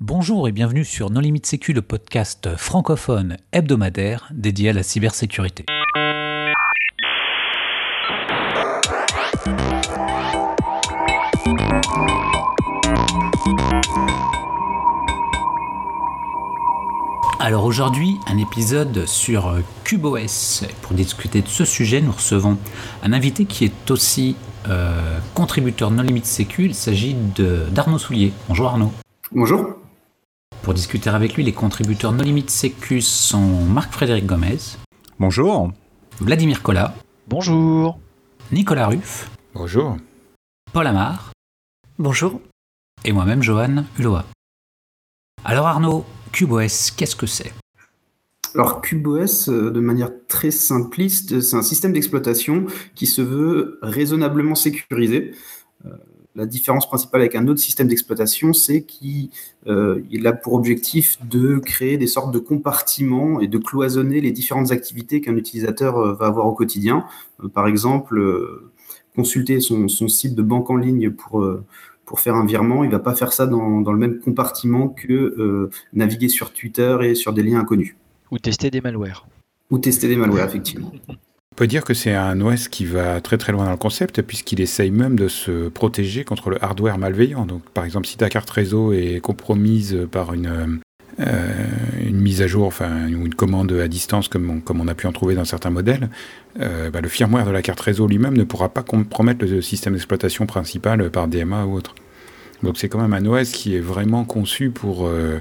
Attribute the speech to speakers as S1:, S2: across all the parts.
S1: Bonjour et bienvenue sur Non Limite Sécu, le podcast francophone hebdomadaire dédié à la cybersécurité. Alors aujourd'hui, un épisode sur CubeOS. Pour discuter de ce sujet, nous recevons un invité qui est aussi euh, contributeur non limite sécu. Il s'agit d'Arnaud Soulier. Bonjour Arnaud.
S2: Bonjour.
S1: Pour discuter avec lui, les contributeurs non limite sécu sont Marc-Frédéric Gomez.
S3: Bonjour.
S1: Vladimir Collat.
S4: Bonjour.
S1: Nicolas Ruff.
S5: Bonjour.
S1: Paul Amar.
S6: Bonjour.
S1: Et moi-même, Johan Hulot. Alors Arnaud, CubeOS, qu'est-ce que c'est?
S2: Alors CubeOS, euh, de manière très simpliste, c'est un système d'exploitation qui se veut raisonnablement sécurisé. Euh, la différence principale avec un autre système d'exploitation, c'est qu'il euh, a pour objectif de créer des sortes de compartiments et de cloisonner les différentes activités qu'un utilisateur va avoir au quotidien. par exemple, consulter son, site de banque en ligne pour pour faire un virement, il va pas faire ça dans, dans le même compartiment que euh, naviguer sur Twitter et sur des liens inconnus.
S4: Ou tester des malwares.
S2: Ou tester des malwares, effectivement.
S3: On peut dire que c'est un OS qui va très très loin dans le concept, puisqu'il essaye même de se protéger contre le hardware malveillant. Donc, par exemple, si ta carte réseau est compromise par une, euh, une mise à jour, enfin, ou une commande à distance, comme on, comme on a pu en trouver dans certains modèles, euh, bah, le firmware de la carte réseau lui-même ne pourra pas compromettre le système d'exploitation principal par DMA ou autre. Donc c'est quand même un OS qui est vraiment conçu pour euh,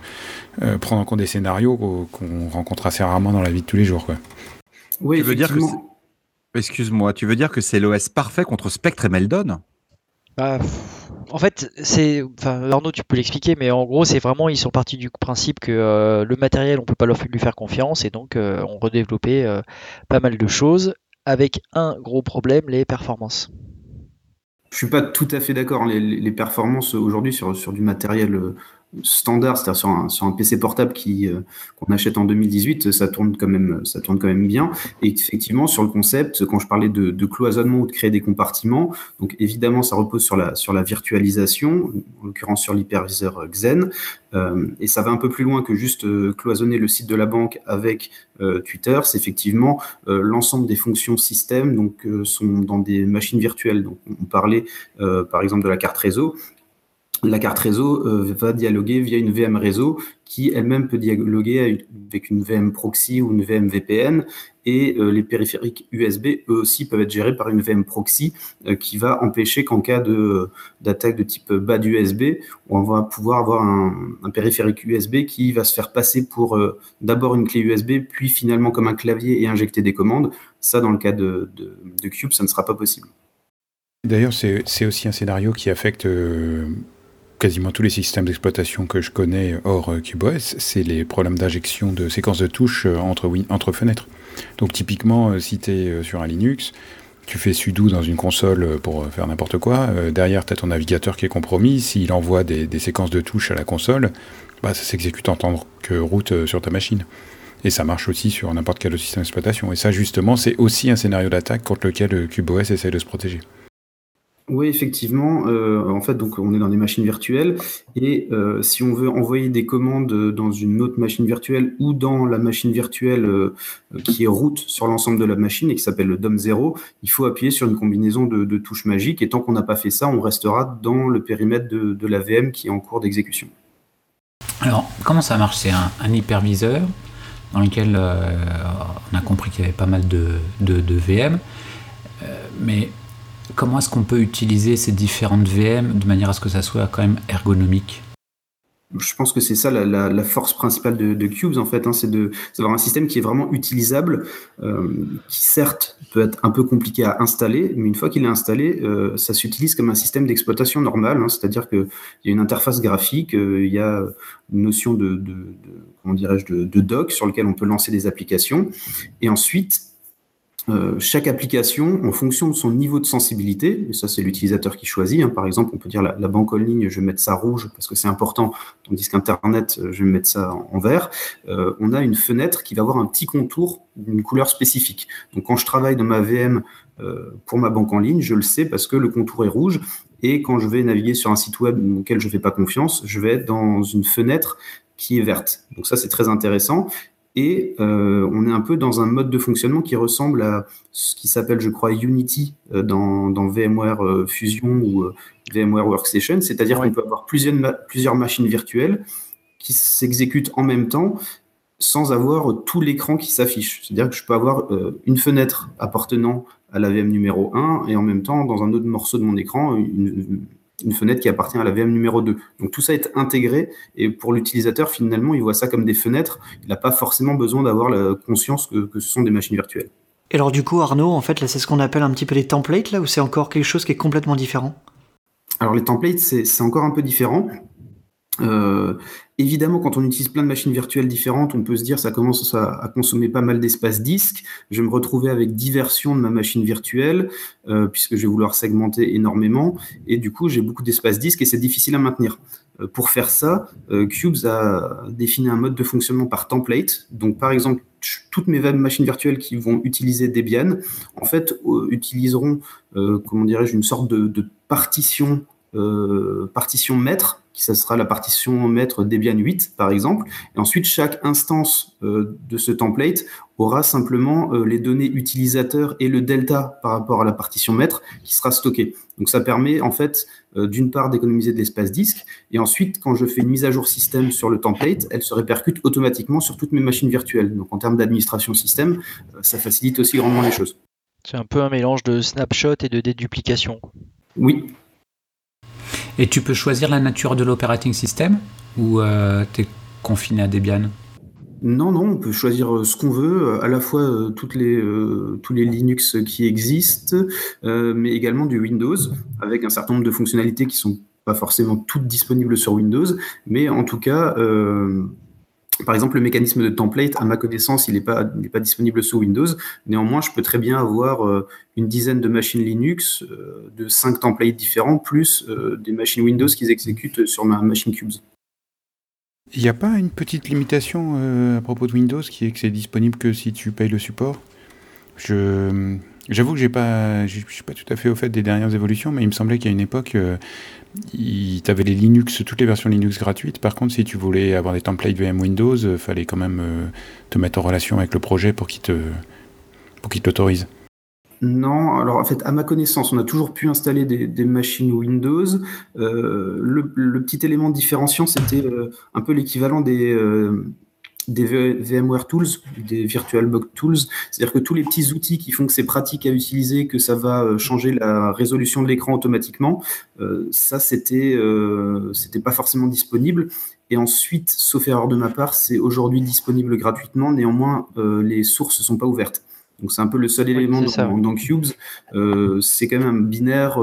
S3: prendre en compte des scénarios qu'on rencontre assez rarement dans la vie de tous les jours. Quoi.
S5: Oui, tu veux dire que Excuse-moi, tu veux dire que c'est l'OS parfait contre Spectre et Meldon?
S4: Bah, en fait, c'est, enfin, Arnaud, tu peux l'expliquer, mais en gros, c'est vraiment, ils sont partis du principe que euh, le matériel, on peut pas lui faire confiance, et donc euh, on redéveloppait euh, pas mal de choses, avec un gros problème, les performances.
S2: Je suis pas tout à fait d'accord. Les, les, performances aujourd'hui sur, sur du matériel standard, c'est-à-dire sur un, sur un, PC portable qui euh, qu'on achète en 2018, ça tourne quand même, ça tourne quand même bien. Et effectivement, sur le concept, quand je parlais de, cloisonnement ou de créer des compartiments, donc évidemment, ça repose sur la sur la virtualisation, en l'occurrence sur l'hyperviseur Xen, euh, et ça va un peu plus loin que juste euh, cloisonner le site de la banque avec Twitter. C'est effectivement l'ensemble des fonctions système, donc sont dans des machines virtuelles. Donc on parlait par exemple de la carte réseau la carte réseau euh, va dialoguer via une VM réseau qui elle-même peut dialoguer avec une VM proxy ou une VM VPN et euh, les périphériques USB eux aussi peuvent être gérés par une VM proxy euh, qui va empêcher qu'en cas de d'attaque de type bad USB, on va pouvoir avoir un, périphérique USB qui va se faire passer pour d'abord une clé USB puis finalement comme un clavier et injecter des commandes. Ça dans le cas de, de Cube, ça ne sera pas possible.
S3: D'ailleurs, c'est aussi un scénario qui affecte quasiment tous les systèmes d'exploitation que je connais hors euh, CubeOS, c'est les problèmes d'injection de séquences de touches euh, entre, entre fenêtres. Donc typiquement, euh, si tu es sur un Linux, tu fais sudo dans une console pour faire n'importe quoi, derrière tu as ton navigateur qui est compromis, s'il envoie des, séquences de touches à la console, bah, ça s'exécute en tant que route sur ta machine. Et ça marche aussi sur n'importe quel autre système d'exploitation. Et ça justement, c'est aussi un scénario d'attaque contre lequel CubeOS essaie de se protéger.
S2: Oui, effectivement. Euh, en fait, donc on est dans des machines virtuelles et euh, si on veut envoyer des commandes dans une autre machine virtuelle ou dans la machine virtuelle euh, qui est route sur l'ensemble de la machine et qui s'appelle le DOM0, il faut appuyer sur une combinaison de, touches magiques et tant qu'on n'a pas fait ça, on restera dans le périmètre de, la VM qui est en cours d'exécution.
S1: Alors, comment ça marche? C'est un, hyperviseur dans lequel on a compris qu'il y avait pas mal de, de VM, mais Comment est-ce qu'on peut utiliser ces différentes VM de manière à ce que ça soit quand même ergonomique?
S2: Je pense que c'est ça la, force principale de, Cubes en fait, hein, c'est d'avoir un système qui est vraiment utilisable, euh, qui certes peut être un peu compliqué à installer, mais une fois qu'il est installé, euh, ça s'utilise comme un système d'exploitation normal, hein, c'est-à-dire qu'il y a une interface graphique, euh, il y a une notion de, de comment de, doc sur lequel on peut lancer des applications, et ensuite euh, chaque application, en fonction de son niveau de sensibilité, et ça c'est l'utilisateur qui choisit, hein. par exemple on peut dire la, banque en ligne, je vais mettre ça rouge parce que c'est important, tandis qu'Internet, euh, je vais mettre ça en, vert, euh, on a une fenêtre qui va avoir un petit contour d'une couleur spécifique. Donc quand je travaille dans ma VM pour ma banque en ligne, je le sais parce que le contour est rouge, Et quand je vais naviguer sur un site web auquel je ne fais pas confiance, je vais être dans une fenêtre qui est verte. Donc ça, c'est très intéressant. Et euh, on est un peu dans un mode de fonctionnement qui ressemble à ce qui s'appelle, je crois, Unity euh, dans, dans, VMware euh, Fusion ou VMware Workstation, c'est-à-dire qu'on peut avoir plusieurs, plusieurs machines virtuelles qui s'exécutent en même temps sans avoir tout l'écran qui s'affiche. C'est-à-dire que je peux avoir une fenêtre appartenant à la VM numéro 1 et en même temps, dans un autre morceau de mon écran, une, une fenêtre qui appartient à la VM numéro 2. Donc tout ça est intégré et pour l'utilisateur, finalement, il voit ça comme des fenêtres. Il n'a pas forcément besoin d'avoir la conscience que, ce sont des machines virtuelles.
S6: Et alors du coup, Arnaud, en fait, là, c'est ce qu'on appelle un petit peu les templates, là, ou c'est encore quelque chose qui est complètement différent?
S2: Alors les templates, c'est encore un peu différent. Euh, évidemment, quand on utilise plein de machines virtuelles différentes, on peut se dire ça commence à, consommer pas mal d'espace disque. Je vais me retrouver avec diversion de ma machine virtuelle, euh, puisque je vais vouloir segmenter énormément. Et du coup, j'ai beaucoup d'espace disque et c'est difficile à maintenir. Euh, pour faire ça, Cubes a défini un mode de fonctionnement par template. Donc, par exemple, toutes mes machines virtuelles qui vont utiliser Debian, en fait, utiliseront, comment dirais-je, une sorte de partition, partition maître qui ça sera la partition maître Debian 8 par exemple. Et ensuite, chaque instance euh, de ce template aura simplement euh, les données utilisateurs et le delta par rapport à la partition maître qui sera stocké. Donc ça permet en fait euh, d'une part d'économiser de l'espace disque et ensuite quand je fais une mise à jour système sur le template, elle se répercute automatiquement sur toutes mes machines virtuelles. Donc en termes d'administration système, ça facilite aussi grandement les choses.
S4: C'est un peu un mélange de snapshot et de déduplication.
S2: Oui,
S1: et tu peux choisir la nature de l'operating system ou euh, tu confiné à Debian?
S2: Non, non, on peut choisir euh, ce qu'on veut, à la fois euh, tous les Linux qui existent, mais également du Windows, avec un certain nombre de fonctionnalités qui sont pas forcément toutes disponibles sur Windows, mais en tout cas, par exemple, le mécanisme de template, à ma connaissance, il n'est pas, pas disponible sous Windows. Néanmoins, je peux très bien avoir euh, une dizaine de machines Linux euh, de cinq templates différents, plus euh, des machines Windows qu'ils exécutent sur ma machine Cubes.
S3: Il n'y a pas une petite limitation à propos de Windows qui est que c'est disponible que si tu payes le support? Je J'avoue que je suis pas tout à fait au fait des dernières évolutions, mais il me semblait qu'à une époque, euh, tu avais les Linux, toutes les versions Linux gratuites. Par contre, si tu voulais avoir des templates VM Windows, il euh, fallait quand même euh, te mettre en relation avec le projet pour qu'il te, pour qu'il t'autorise.
S2: Non, alors en fait, à ma connaissance, on a toujours pu installer des, machines Windows. le, petit élément différenciant, c'était un peu l'équivalent des, des VMware Tools, des VirtualBox Tools, c'est-à-dire que tous les petits outils qui font que c'est pratique à utiliser, que ça va euh, changer la résolution de l'écran automatiquement, euh, ça c'était euh, c'était pas forcément disponible. Et ensuite, sauf erreur de ma part, c'est aujourd'hui disponible gratuitement. Néanmoins, les sources ne sont pas ouvertes. Donc c'est un peu le seul élément dans, dans, Cubes. c'est quand même un binaire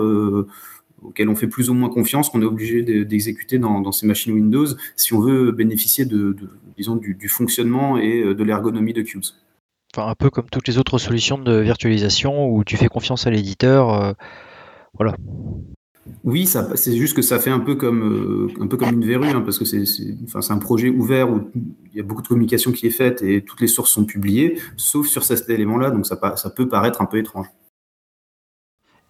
S2: auquel on fait plus ou moins confiance, qu'on est obligé d'exécuter dans, ces machines Windows si on veut bénéficier de, disons, du, fonctionnement et euh, de l'ergonomie de Cubes.
S4: Enfin, un peu comme toutes les autres solutions de virtualisation où tu fais confiance à l'éditeur. Euh, voilà.
S2: Oui, c'est juste que ça fait un peu comme, euh, un peu comme une verrue, hein, parce que c'est enfin, un projet ouvert où il y a beaucoup de communication qui est faite et toutes les sources sont publiées, sauf sur cet élément-là, donc ça, ça peut paraître un peu étrange.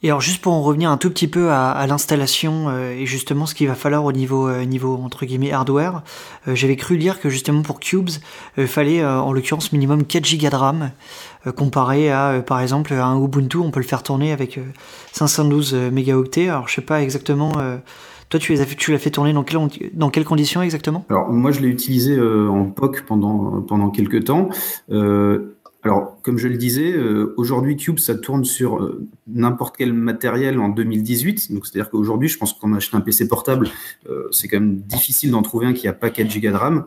S6: Et alors juste pour en revenir un tout petit peu à, l'installation euh, et justement ce qu'il va falloir au niveau euh, niveau entre guillemets hardware, euh, j'avais cru lire que justement pour Cubes, il fallait en l'occurrence minimum 4 Go de RAM comparé à par exemple un Ubuntu, on peut le faire tourner avec 512 mégaoctets. Alors je sais pas exactement toi, tu l'as fait, fait tourner dans, dans quelles conditions exactement?
S2: Alors, moi, je l'ai utilisé en POC pendant, pendant quelques temps. Alors, comme je le disais, euh, aujourd'hui, Cube, ça tourne sur euh, n'importe quel matériel en 2018. Donc, c'est-à-dire qu'aujourd'hui, je pense qu'on achète un PC portable, euh, c'est quand même difficile d'en trouver un qui a pas 4 Go de RAM.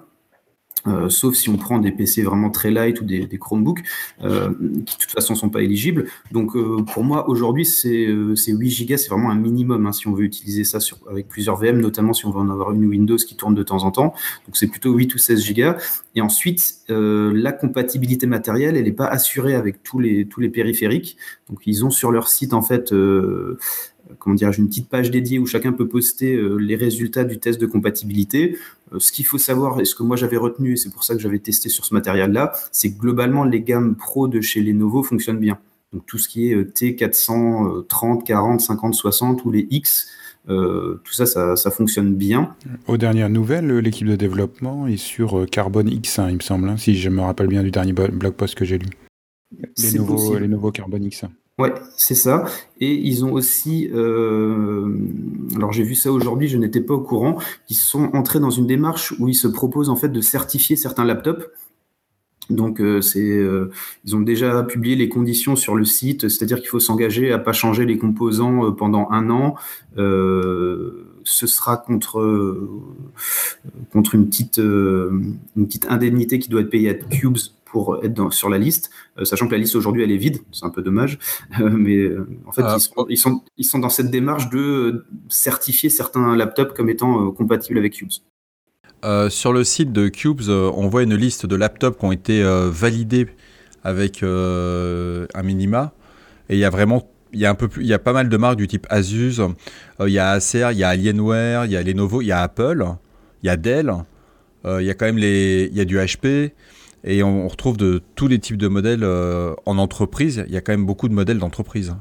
S2: Euh, sauf si on prend des PC vraiment très light ou des, Chromebooks euh, qui de toute façon sont pas éligibles. Donc euh, pour moi aujourd'hui c'est 8 Go, c'est vraiment un minimum hein, si on veut utiliser ça sur, avec plusieurs VM, notamment si on veut en avoir une Windows qui tourne de temps en temps. Donc c'est plutôt 8 ou 16 Go. Et ensuite la compatibilité matérielle elle n'est pas assurée avec tous les tous les périphériques. Donc ils ont sur leur site en fait comment dirais une petite page dédiée où chacun peut poster euh, les résultats du test de compatibilité. Euh, ce qu'il faut savoir, et ce que moi j'avais retenu, et c'est pour ça que j'avais testé sur ce matériel-là, c'est que globalement, les gammes pro de chez Lenovo fonctionnent bien. Donc tout ce qui est T430, 40, 50, 60 ou les X, tout ça, ça, fonctionne bien.
S3: Aux dernières nouvelles, l'équipe de développement est sur Carbone X1, il me semble, hein, si je me rappelle bien du dernier blog post que j'ai lu. Les nouveaux, les nouveaux Carbone X1.
S2: Ouais, c'est ça. Et ils ont aussi, euh, alors j'ai vu ça aujourd'hui, je n'étais pas au courant, ils sont entrés dans une démarche où ils se proposent en fait de certifier certains laptops. Donc euh, c'est, euh, ils ont déjà publié les conditions sur le site, c'est-à-dire qu'il faut s'engager à pas changer les composants pendant un an. ce sera contre contre une petite une petite indemnité qui doit être payée à Cubes pour être sur la liste, euh, sachant que la liste aujourd'hui elle est vide, c'est un peu dommage, euh, mais euh, en fait ah. ils, sont, ils, sont, dans cette démarche de certifier certains laptops comme étant compatibles avec Cubes.
S5: sur le site de Cubes, on voit une liste de laptops qui ont été validés avec un minima, et il y a vraiment il y a un peu plus, il y a pas mal de marques du type Asus, il y a Acer, il y a Alienware, il y a Lenovo, il y a Apple, il y a Dell, il y a quand même les, il y a du HP, et on, retrouve de tous les types de modèles euh, en entreprise. Il y a quand même beaucoup de modèles d'entreprise.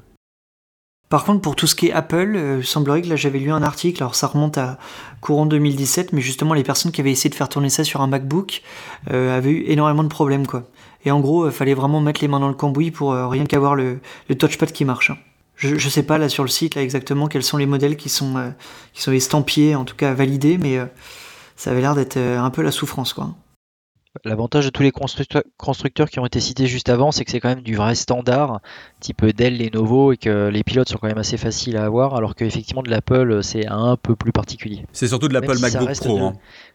S6: Par contre, pour tout ce qui est Apple, euh, il semblerait que là j'avais lu un article, alors ça remonte à courant 2017, mais justement les personnes qui avaient essayé de faire tourner ça sur un MacBook euh, avaient eu énormément de problèmes quoi. Et en gros, il fallait vraiment mettre les mains dans le cambouis pour rien qu'avoir le, touchpad qui marche. Hein. Je, je sais pas là sur le site là exactement quels sont les modèles qui sont qui sont estampillés, en tout cas validés, mais ça avait l'air d'être un peu la souffrance quoi.
S4: L'avantage de tous les constructeurs, qui ont été cités juste avant, c'est que c'est quand même du vrai standard, type Dell, Lenovo, et que les pilotes sont quand même assez faciles à avoir, alors qu'effectivement de l'Apple, c'est un peu plus particulier.
S5: C'est surtout de l'Apple MacBook Pro. Hein.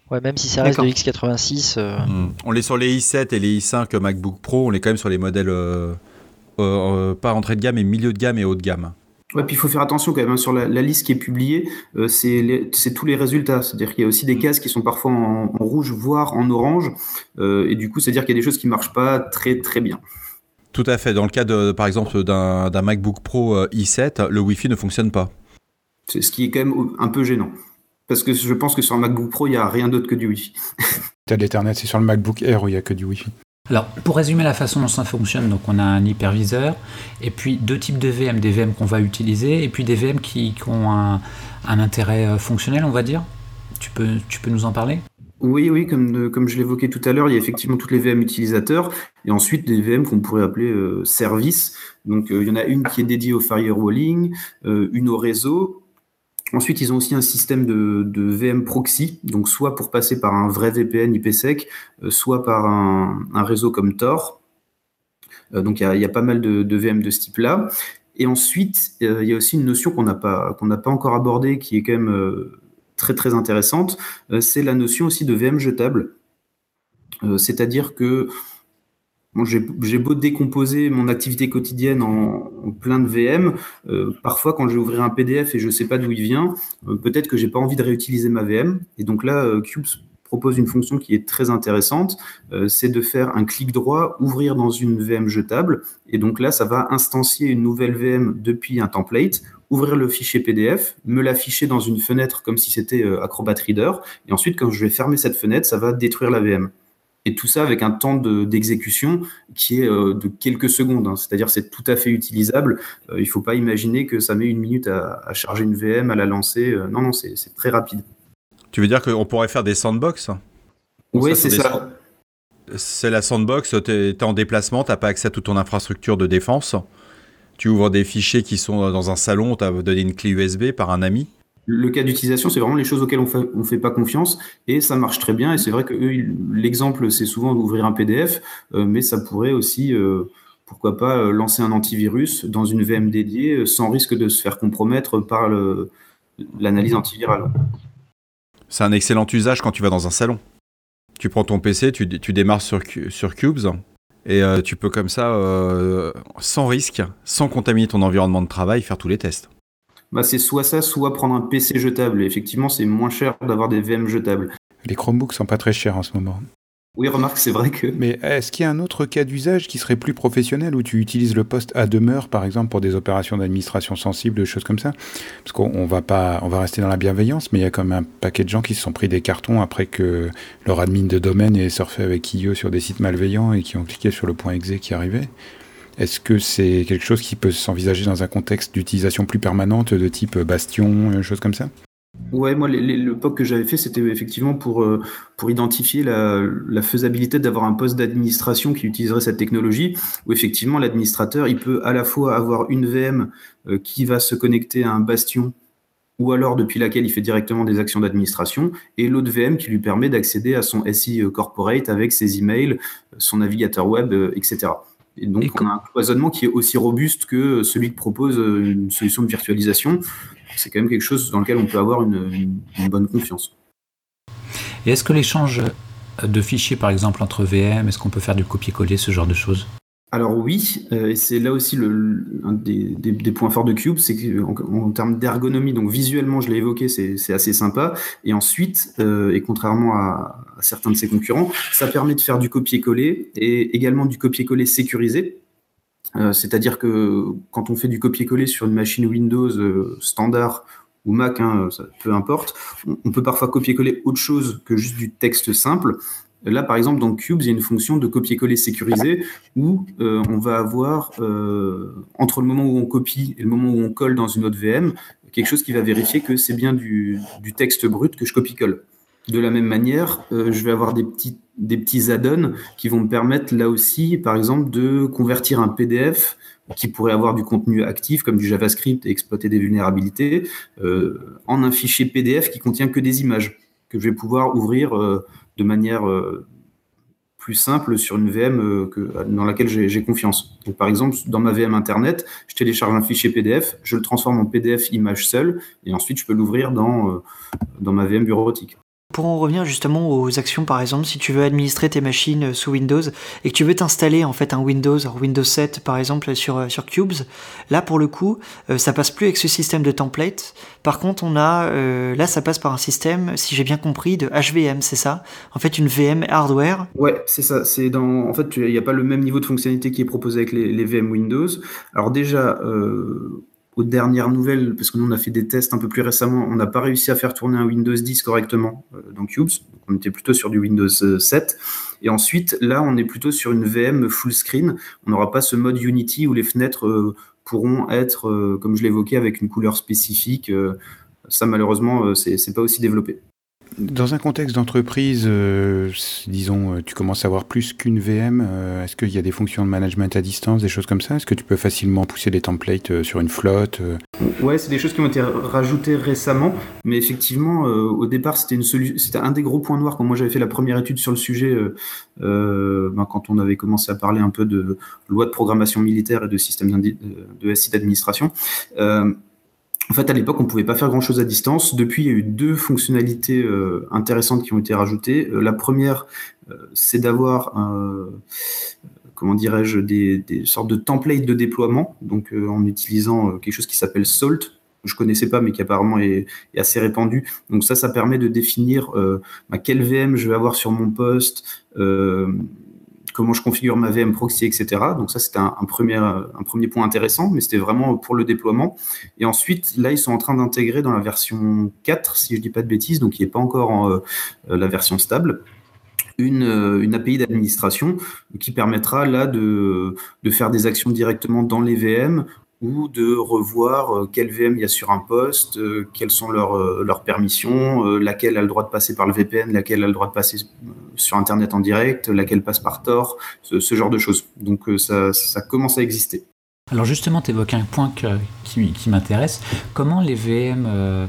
S4: Ouais, même si ça reste de x86. Euh,
S5: hmm. On est sur les i7 et les i5 MacBook Pro, on est quand même sur les modèles euh, euh, pas entrée de gamme, mais milieu de gamme et haut de gamme.
S2: Ouais, puis il faut faire attention quand même hein, sur la, liste qui est publiée, euh, c'est tous les résultats. C'est-à-dire qu'il y a aussi des mm. cases qui sont parfois en, rouge, voire en orange, euh, et du coup, c'est-à-dire qu'il y a des choses qui marchent pas très très bien.
S5: Tout à fait. Dans le cas, de, par exemple, d'un MacBook Pro euh, i7, le Wi-Fi ne fonctionne pas.
S2: C'est ce qui est quand même un peu gênant. Parce que je pense que sur un MacBook Pro, il n'y a rien d'autre que du Wi-Fi.
S3: T'as l'Ethernet, c'est sur le MacBook Air où il n'y a que du Wi-Fi.
S1: Alors, pour résumer la façon dont ça fonctionne, donc on a un hyperviseur, et puis deux types de VM, des VM qu'on va utiliser, et puis des VM qui, ont un, intérêt euh, fonctionnel, on va dire. Tu peux, nous en parler?
S2: Oui, oui, comme, comme je l'évoquais tout à l'heure, il y a effectivement toutes les VM utilisateurs et ensuite des VM qu'on pourrait appeler euh, services. Donc euh, il y en a une qui est dédiée au firewalling, une au réseau Ensuite, ils ont aussi un système de, VM proxy, donc soit pour passer par un vrai VPN IPsec, euh, soit par un, réseau comme Tor. Euh, donc il y, a, pas mal de, VM de ce type-là. Et ensuite, euh, il y a aussi une notion qu'on n'a pas, encore abordée, qui est quand même très très intéressante, c'est la notion aussi de VM jetable. C'est-à-dire que j'ai beau décomposer mon activité quotidienne en, plein de VM, euh, parfois quand je vais ouvrir un PDF et je ne sais pas d'où il vient, euh, peut-être que j'ai pas envie de réutiliser ma VM. Et donc là, euh, Cubes propose une fonction qui est très intéressante, c'est de faire un clic droit, ouvrir dans une VM jetable, et donc là, ça va instancier une nouvelle VM depuis un template, ouvrir le fichier PDF, me l'afficher dans une fenêtre comme si c'était Acrobat Reader, et ensuite, quand je vais fermer cette fenêtre, ça va détruire la VM. Et tout ça avec un temps d'exécution qui est euh, de quelques secondes. Hein. C'est-à-dire c'est tout à fait utilisable. Euh, il ne faut pas imaginer que ça met une minute à, charger une VM, à la lancer. Euh, non, non, c'est très rapide.
S5: Tu veux dire qu'on pourrait faire des sandbox?
S2: Oui, c'est ça.
S5: C'est la sandbox, tu es, en déplacement, tu n'as pas accès à toute ton infrastructure de défense. Tu ouvres des fichiers qui sont dans un salon, tu as donné une clé USB par un ami
S2: le cas d'utilisation, c'est vraiment les choses auxquelles on ne fait pas confiance et ça marche très bien. Et c'est vrai que l'exemple, c'est souvent d'ouvrir un PDF, euh, mais ça pourrait aussi, euh, pourquoi pas, euh, lancer un antivirus dans une VM dédiée sans risque de se faire compromettre par l'analyse antivirale.
S5: C'est un excellent usage quand tu vas dans un salon. Tu prends ton PC, tu, démarres sur Cubes et tu peux comme ça, sans risque, sans contaminer ton environnement de travail, faire tous les tests
S2: bah, c'est soit ça, soit prendre un PC jetable. effectivement, c'est moins cher d'avoir des VM jetables.
S3: Les Chromebooks sont pas très chers en ce moment.
S2: Oui, remarque, c'est vrai que.
S3: Mais est-ce qu'il y a un autre cas d'usage qui serait plus professionnel où tu utilises le poste à demeure, par exemple, pour des opérations d'administration sensible, des choses comme ça? Parce qu'on va pas, on va rester dans la bienveillance, mais il y a quand même un paquet de gens qui se sont pris des cartons après que leur admin de domaine ait surfé avec IO sur des sites malveillants et qui ont cliqué sur le point exe qui arrivait. Est-ce que c'est quelque chose qui peut s'envisager dans un contexte d'utilisation plus permanente de type Bastion, choses comme ça?
S2: Ouais, moi, le POC que j'avais fait, c'était effectivement pour, euh, identifier la, faisabilité d'avoir un poste d'administration qui utiliserait cette technologie, où effectivement l'administrateur, il peut à la fois avoir une VM euh, qui va se connecter à un bastion, ou alors depuis laquelle il fait directement des actions d'administration, et l'autre VM qui lui permet d'accéder à son SI euh, corporate avec ses emails, son navigateur web, etc. Et donc, on a un cloisonnement qui est aussi robuste que celui que propose une solution de virtualisation c'est quand même quelque chose dans lequel on peut avoir une, bonne confiance.
S1: Et est-ce que l'échange de fichiers, par exemple, entre VM, est-ce qu'on peut faire du copier-coller, ce genre de choses?
S2: Alors oui, euh, et c'est là aussi le, un des, points forts de Cube, c'est qu'en en, termes d'ergonomie, donc visuellement, je l'ai évoqué, c'est assez sympa. Et ensuite, euh, et contrairement à, à, certains de ses concurrents, ça permet de faire du copier-coller et également du copier-coller sécurisé. Euh, c'est-à-dire que quand on fait du copier-coller sur une machine Windows euh, standard ou Mac, hein, peu importe, on, peut parfois copier-coller autre chose que juste du texte simple. Là, par exemple, dans Cubes, il y a une fonction de copier-coller sécurisé où euh, on va avoir, entre le moment où on copie et le moment où on colle dans une autre VM, quelque chose qui va vérifier que c'est bien du, du, texte brut que je copie-colle. De la même manière, je vais avoir des petits add-ons qui vont me permettre là aussi, par exemple, de convertir un PDF qui pourrait avoir du contenu actif comme du JavaScript et exploiter des vulnérabilités euh, en un fichier PDF qui contient que des images que je vais pouvoir ouvrir euh, de manière euh, plus simple sur une VM dans laquelle j'ai confiance. Par exemple, dans ma VM Internet, je télécharge un fichier PDF, je le transforme en PDF image seule, et ensuite je peux l'ouvrir dans, dans ma VM bureautique.
S6: Pour en revenir justement aux actions, par exemple, si tu veux administrer tes machines euh, sous Windows et que tu veux t'installer en fait un Windows, Windows 7 par exemple sur, euh, sur Cubes, là pour le coup, euh, ça passe plus avec ce système de template. Par contre, on a là, ça passe par un système, si j'ai bien compris, de HVM, c'est ça? En fait, une VM hardware.
S2: Ouais, c'est ça. C'est dans, en fait, il n'y a pas le même niveau de fonctionnalité qui est proposé avec les, les VM Windows. Alors déjà aux dernières nouvelles, parce que nous on a fait des tests un peu plus récemment, on n'a pas réussi à faire tourner un Windows 10 correctement euh, dans Cubes. on était plutôt sur du Windows 7. Et ensuite, là, on est plutôt sur une VM full screen. On n'aura pas ce mode Unity où les fenêtres euh, pourront être, euh, comme je l'évoquais, avec une couleur spécifique. ça, malheureusement, c'est pas aussi développé.
S3: Dans un contexte d'entreprise, euh, disons, euh, tu commences à avoir plus qu'une VM, euh, est-ce qu'il y a des fonctions de management à distance, des choses comme ça? Est-ce que tu peux facilement pousser des templates sur une flotte
S2: Ouais, c'est des choses qui ont été rajoutées récemment, mais effectivement, au départ, c'était un des gros points noirs quand moi j'avais fait la première étude sur le sujet, ben, quand on avait commencé à parler un peu de loi de programmation militaire et de système de SI d'administration. En fait, à l'époque, on ne pouvait pas faire grand-chose à distance. Depuis, il y a eu deux fonctionnalités euh, intéressantes qui ont été rajoutées. Euh, la première, euh, c'est d'avoir, comment dirais-je, des, sortes de templates de déploiement, donc en utilisant quelque chose qui s'appelle Salt, que je connaissais pas, mais qui apparemment est, assez répandu. Donc ça, ça permet de définir bah, quel VM je vais avoir sur mon poste comment je configure ma VM proxy, etc. Donc ça, c'était un, premier, point intéressant, mais c'était vraiment pour le déploiement. Et ensuite, là, ils sont en train d'intégrer dans la version 4, si je dis pas de bêtises, donc qui n'est pas encore en, euh, la version stable, une, euh, API d'administration qui permettra là de, faire des actions directement dans les VM ou de revoir euh, quel VM il y a sur un poste, euh, quelles sont leurs, euh, leurs permissions, laquelle a le droit de passer par le VPN, laquelle a le droit de passer sur Internet en direct, laquelle passe par Tor, ce, genre de choses. Donc ça, commence à exister.
S1: Alors justement, tu évoques un point qui, m'intéresse. Comment les VM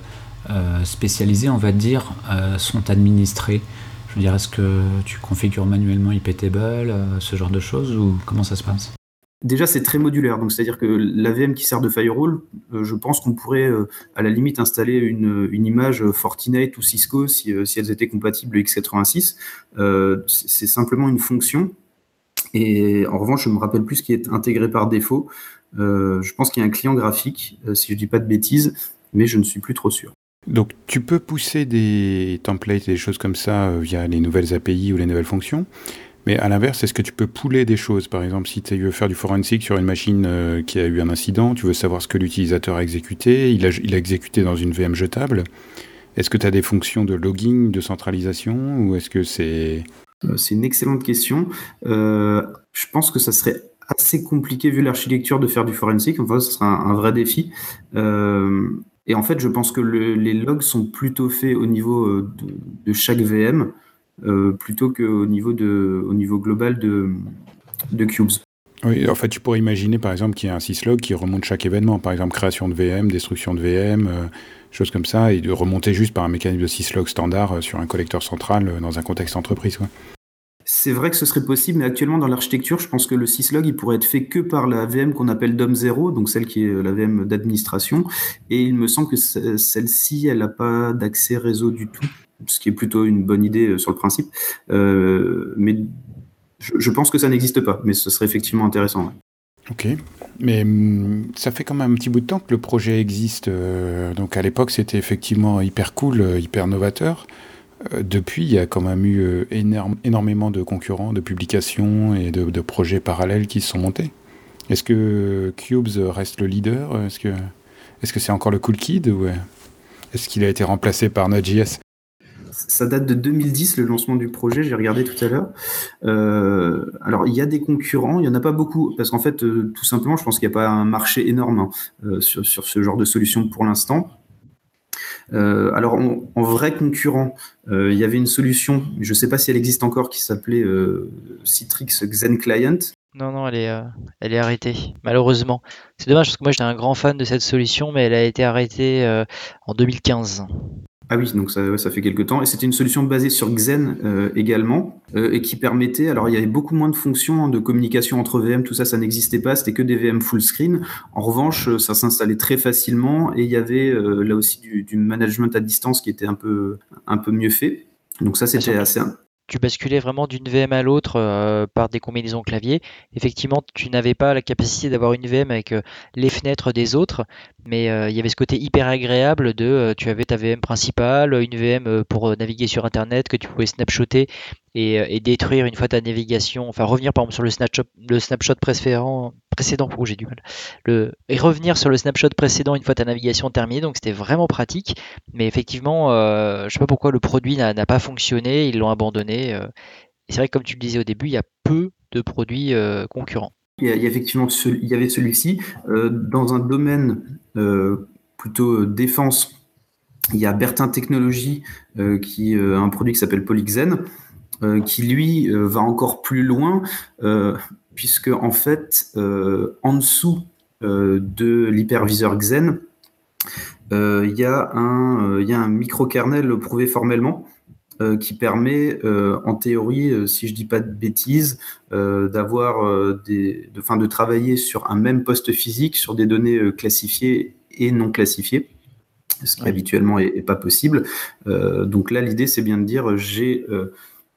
S1: spécialisés, on va dire, sont administrés? Je veux dire, est-ce que tu configures manuellement IPTable, ce genre de choses, ou comment ça se passe?
S2: Déjà, c'est très modulaire. Donc, c'est-à-dire que la VM qui sert de firewall, euh, je pense qu'on pourrait, euh, à la limite, installer une, image Fortinet ou Cisco si, euh, elles étaient compatibles x86. c'est simplement une fonction. Et en revanche, je me rappelle plus ce qui est intégré par défaut. je pense qu'il y a un client graphique, si je dis pas de bêtises, mais je ne suis plus trop sûr.
S3: Donc, tu peux pousser des templates et des choses comme ça via les nouvelles API ou les nouvelles fonctions. Mais à l'inverse, est-ce que tu peux pouler des choses? Par exemple, si tu veux faire du forensic sur une machine euh, qui a eu un incident, tu veux savoir ce que l'utilisateur a exécuté, il a, exécuté dans une VM jetable. Est-ce que tu as des fonctions de logging, de centralisation, ou est-ce que c'est...
S2: Euh, c'est une excellente question. Euh, je pense que ça serait assez compliqué vu l'architecture de faire du forensic. Enfin, ce sera un, vrai défi. et en fait, je pense que les logs sont plutôt faits au niveau de, chaque VM plutôt qu'au niveau, de, au niveau global de, de cubes.
S3: Oui, en fait, tu pourrais imaginer par exemple qu'il y a un syslog qui remonte chaque événement, par exemple création de VM, destruction de VM, euh, choses comme ça, et de remonter juste par un mécanisme de syslog standard euh, sur un collecteur central euh, dans un contexte entreprise.
S2: C'est vrai que ce serait possible, mais actuellement dans l'architecture, je pense que le syslog il pourrait être fait que par la VM qu'on appelle DOM0, donc celle qui est la VM d'administration, et il me semble que celle-ci, elle n'a pas d'accès réseau du tout, ce qui est plutôt une bonne idée sur le principe. mais je, pense que ça n'existe pas, mais ce serait effectivement intéressant.
S3: Ok, mais hum, ça fait quand même un petit bout de temps que le projet existe. Euh, donc à l'époque, c'était effectivement hyper cool, euh, hyper novateur. Euh, depuis, il y a quand même eu énormément de concurrents, de publications et de, projets parallèles qui se sont montés. Est-ce que Cubes reste le leader? Est-ce que est-ce que c'est encore le cool kid ou est-ce qu'il a été remplacé par Node.js
S2: ça date de 2010, le lancement du projet, j'ai regardé tout à l'heure. Euh, alors, il y a des concurrents, il n'y en a pas beaucoup, parce qu'en fait, euh, tout simplement, je pense qu'il n'y a pas un marché énorme hein, euh, sur, ce genre de solution pour l'instant. alors, en vrai concurrent, il y avait une solution, je ne sais pas si elle existe encore, qui s'appelait Citrix Xen Client.
S4: Non, non, elle est, elle est arrêtée, malheureusement. C'est dommage parce que moi j'étais un grand fan de cette solution, mais elle a été arrêtée en 2015.
S2: Ah oui, donc ça, ça fait quelques temps. Et c'était une solution basée sur Xen euh, également, euh, et qui permettait, alors il y avait beaucoup moins de fonctions hein, de communication entre VM, tout ça, ça n'existait pas, c'était que des VM full screen. En revanche, euh, ça s'installait très facilement, et il y avait là aussi du, du, management à distance qui était un peu, un peu mieux fait. Donc ça, c'était assez,
S4: tu basculais vraiment d'une VM à l'autre euh, par des combinaisons clavier. Effectivement, tu n'avais pas la capacité d'avoir une VM avec euh, les fenêtres des autres, mais euh, il y avait ce côté hyper agréable de tu avais ta VM principale, une VM pour naviguer sur Internet que tu pouvais snapshotter et, détruire une fois ta navigation, enfin revenir par exemple sur le snapshot, le snapshot précédent, précédent oh, j'ai du mal, le, et revenir sur le snapshot précédent une fois ta navigation terminée, donc c'était vraiment pratique, mais effectivement, euh, je sais pas pourquoi le produit n'a pas fonctionné, ils l'ont abandonné, euh, c'est vrai que comme tu le disais au début, il y a peu de produits euh, concurrents.
S2: Il y, a, effectivement il y avait celui-ci. Dans un domaine plutôt défense, il y a Bertin Technologies qui a un produit qui s'appelle Polyxen. Qui lui va encore plus loin, puisque en fait, en dessous de l'hyperviseur Xen, il y, a un, y a un microkernel prouvé formellement qui permet, en théorie, si je dis pas de bêtises, d'avoir des, de, fin, de travailler sur un même poste physique sur des données classifiées et non classifiées ce qui habituellement est, pas possible. donc là, l'idée, c'est bien de dire, j'ai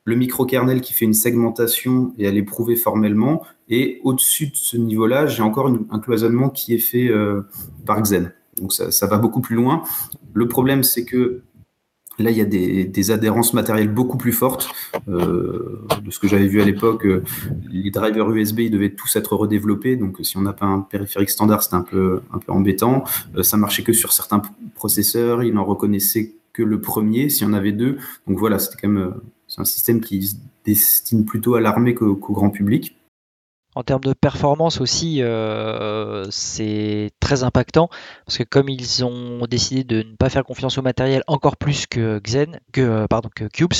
S2: le microkernel qui fait une segmentation et elle est prouvée formellement. Et au-dessus de ce niveau-là, j'ai encore un cloisonnement qui est fait euh, par Xen. Donc ça, va beaucoup plus loin. Le problème, c'est que là, il y a des, adhérences matérielles beaucoup plus fortes. Euh, de ce que j'avais vu à l'époque, euh, les drivers USB, ils devaient tous être redéveloppés. Donc si on n'a pas un périphérique standard, c'est un peu, un peu embêtant. ça marchait que sur certains processeurs. Il n'en reconnaissait que le premier, s'il y en avait deux. Donc voilà, c'était quand même c'est un système qui se destine plutôt à l'armée qu'au grand public.
S4: En termes de performance aussi, euh, c'est très impactant parce que comme ils ont décidé de ne pas faire confiance au matériel encore plus que Xen, que euh, pardon que Cubes,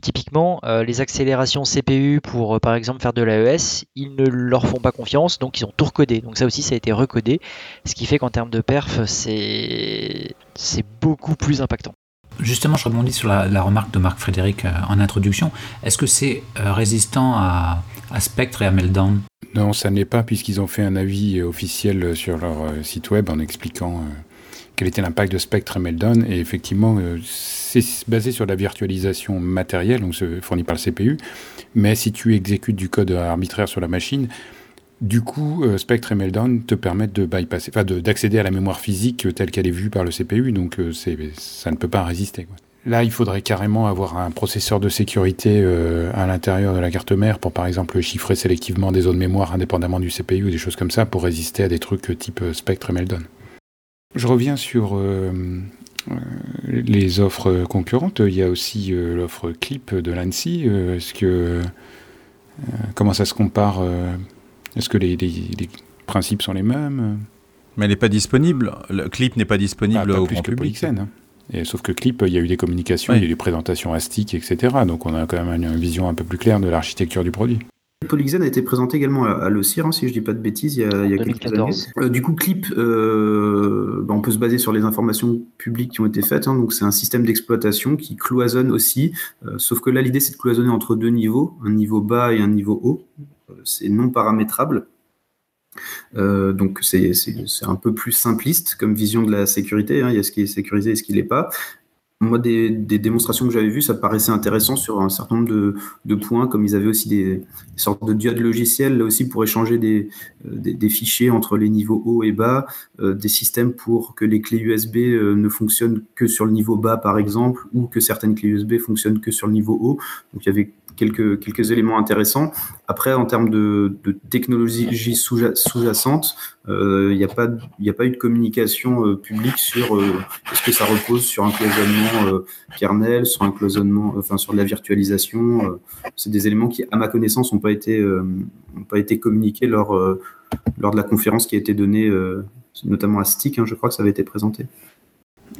S4: typiquement euh, les accélérations CPU pour par exemple faire de l'AES, ils ne leur font pas confiance, donc ils ont tout recodé. Donc ça aussi, ça a été recodé, ce qui fait qu'en termes de perf, c'est c'est beaucoup plus impactant.
S1: Justement, je rebondis sur la, remarque de Marc Frédéric euh, en introduction. Est-ce que c'est euh, résistant à, Spectre et à Meltdown?
S3: Non, ça n'est pas, puisqu'ils ont fait un avis officiel sur leur euh, site web en expliquant quel était l'impact de Spectre et Meltdown. Et effectivement, c'est basé sur la virtualisation matérielle, donc fournie par le CPU. Mais si tu exécutes du code arbitraire sur la machine, du coup, euh, Spectre et Meltdown te permettent de bypasser, d'accéder à la mémoire physique telle qu'elle est vue par le CPU, donc euh, ça ne peut pas résister. Là, il faudrait carrément avoir un processeur de sécurité euh, à l'intérieur de la carte mère pour, par exemple, chiffrer sélectivement des zones mémoire indépendamment du CPU ou des choses comme ça pour résister à des trucs type Spectre et Meltdown. Je reviens sur les offres concurrentes. Il y a aussi l'offre Clip de l'ANSI. Est-ce comment ça se compare Est-ce que les, les, principes sont les mêmes?
S5: Mais elle n'est pas disponible. Le clip n'est pas disponible
S3: ah,
S5: au
S3: plus
S5: grand
S3: que
S5: public.
S3: Hein. Et, sauf que clip, il y a eu des communications, il y a eu des présentations ASTIC, etc. Donc on a quand même une vision un peu plus claire de l'architecture du produit.
S2: Polyxen a été présenté également à, l'OCIR, hein, si je dis pas de bêtises, il y a, il y a quelques années. Euh, du coup, Clip, euh, bah, on peut se baser sur les informations publiques qui ont été faites. Hein, donc, c'est un système d'exploitation qui cloisonne aussi. Euh, sauf que là, l'idée, c'est de cloisonner entre deux niveaux, un niveau bas et un niveau haut. C'est non paramétrable. donc c'est un peu plus simpliste comme vision de la sécurité. Hein. Il y a ce qui est sécurisé et ce qui l'est pas moi, des, démonstrations que j'avais vues, ça paraissait intéressant sur un certain nombre de, points, comme ils avaient aussi des, sortes de diodes logicielles, là aussi pour échanger des, euh, des, fichiers entre les niveaux haut et bas, euh, des systèmes pour que les clés USB euh, ne fonctionnent que sur le niveau bas, par exemple, ou que certaines clés USB fonctionnent que sur le niveau haut. Donc il y avait quelques, quelques éléments intéressants. Après, en termes de, technologie sous-jacente, il n'y a, pas, a pas eu de communication publique sur est-ce que ça repose sur un cloisonnement kernel, sur un cloisonnement, enfin sur de la virtualisation. C'est des éléments qui, à ma connaissance, n'ont pas été, pas été communiqués lors, lors de la conférence qui a été donnée, notamment à STIC, hein, je crois que ça avait été présenté.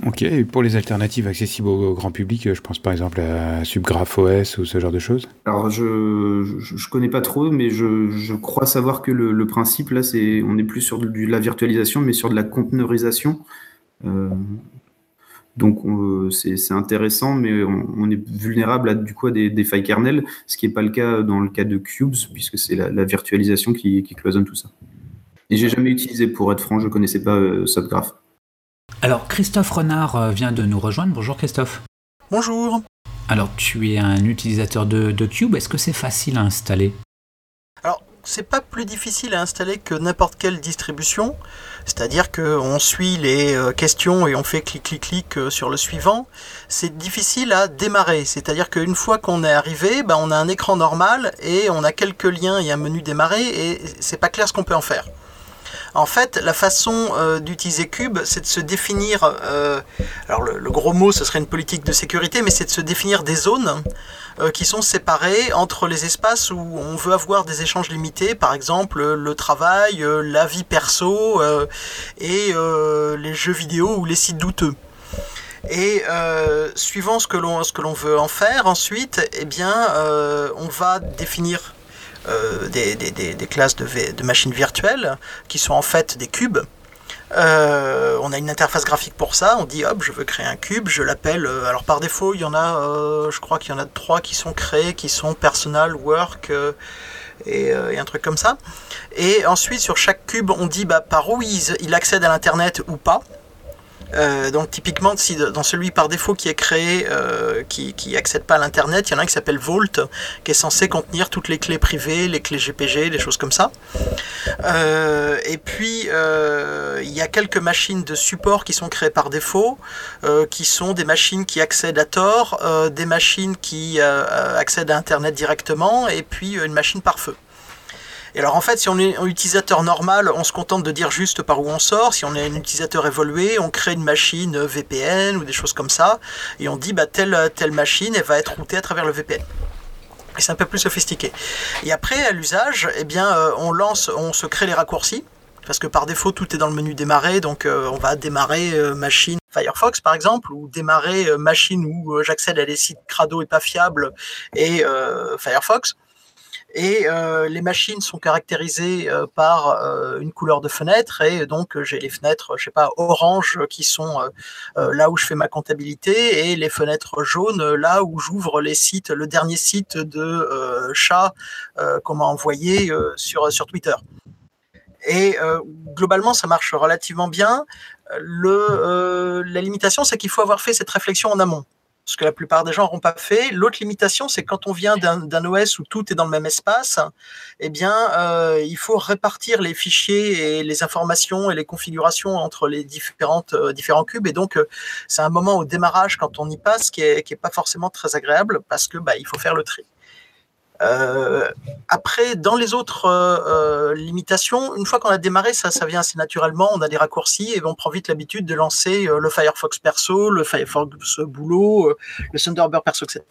S3: Ok, et pour les alternatives accessibles au grand public, je pense par exemple à Subgraph OS ou ce genre de choses?
S2: Alors je ne connais pas trop, mais je, crois savoir que le, principe là, c'est on n'est plus sur de, la virtualisation, mais sur de la conteneurisation. Euh, donc c'est intéressant, mais on, est vulnérable à, du coup, à des, failles kernel, ce qui n'est pas le cas dans le cas de Cubes, puisque c'est la, virtualisation qui, cloisonne tout ça. Et j'ai jamais utilisé, pour être franc, je ne connaissais pas euh, Subgraph.
S1: Alors, Christophe Renard euh, vient de nous rejoindre. Bonjour Christophe.
S7: Bonjour.
S1: Alors, tu es un utilisateur de, Cube. Est-ce que c'est facile à installer?
S7: Alors, c'est pas plus difficile à installer que n'importe quelle distribution. C'est-à-dire qu'on suit les euh, questions et on fait clic, clic, clic euh, sur le suivant. C'est difficile à démarrer. C'est-à-dire qu'une fois qu'on est arrivé, ben, on a un écran normal et on a quelques liens et un menu démarrer et c'est pas clair ce qu'on peut en faire. En fait, la façon euh, d'utiliser Cube, c'est de se définir, euh, alors le, gros mot, ce serait une politique de sécurité, mais c'est de se définir des zones euh, qui sont séparées entre les espaces où on veut avoir des échanges limités, par exemple le travail, la vie perso et les jeux vidéo ou les sites douteux. Et suivant ce que l'on veut en faire ensuite, eh bien, on va définir euh, des, classes de, machines virtuelles qui sont en fait des cubes. Euh, on a une interface graphique pour ça. On dit hop, je veux créer un cube, je l'appelle. Euh, alors par défaut, il y en a, je crois qu'il y en a trois qui sont créés, qui sont personal, work et, un truc comme ça. Et ensuite, sur chaque cube, on dit bah, par où il accède à l'internet ou pas. Euh, donc typiquement, dans celui par défaut qui est créé, euh, qui, qui accède pas à l'internet, il y en a un qui s'appelle Vault, qui est censé contenir toutes les clés privées, les clés GPG, des choses comme ça. Euh, et puis il y a quelques machines de support qui sont créées par défaut, qui sont des machines qui accèdent à Tor, des machines qui accèdent à internet directement, et puis une machine par feu. Et alors en fait, si on est un utilisateur normal, on se contente de dire juste par où on sort. Si on est un utilisateur évolué, on crée une machine VPN ou des choses comme ça, et on dit bah telle telle machine, elle va être routée à travers le VPN. Et c'est un peu plus sophistiqué. Et après, à l'usage, eh bien, euh, on lance, on se crée les raccourcis parce que par défaut tout est dans le menu démarrer, donc euh, on va démarrer euh, machine Firefox par exemple, ou démarrer machine où j'accède à des sites crado et pas fiables et Firefox. Et euh, les machines sont caractérisées euh, par euh, une couleur de fenêtre et donc j'ai les fenêtres, je sais pas, orange qui sont là où je fais ma comptabilité et les fenêtres jaunes là où j'ouvre les sites, le dernier site de chat qu'on m'a envoyé sur, sur Twitter. Et globalement, ça marche relativement bien. Le, la limitation, c'est qu'il faut avoir fait cette réflexion en amont ce que la plupart des gens n'auront pas fait. L'autre limitation, c'est quand on vient d'un OS où tout est dans le même espace, eh bien, euh, il faut répartir les fichiers et les informations et les configurations entre les différentes, euh, différents cubes. Et donc, euh, c'est un moment au démarrage, quand on y passe, qui n'est qui est pas forcément très agréable parce que bah, il faut faire le tri. Euh, après, dans les autres euh, euh, limitations, une fois qu'on a démarré, ça, vient assez naturellement. On a des raccourcis et on prend vite l'habitude de lancer le Firefox perso, le Firefox boulot, le Thunderbird perso, etc.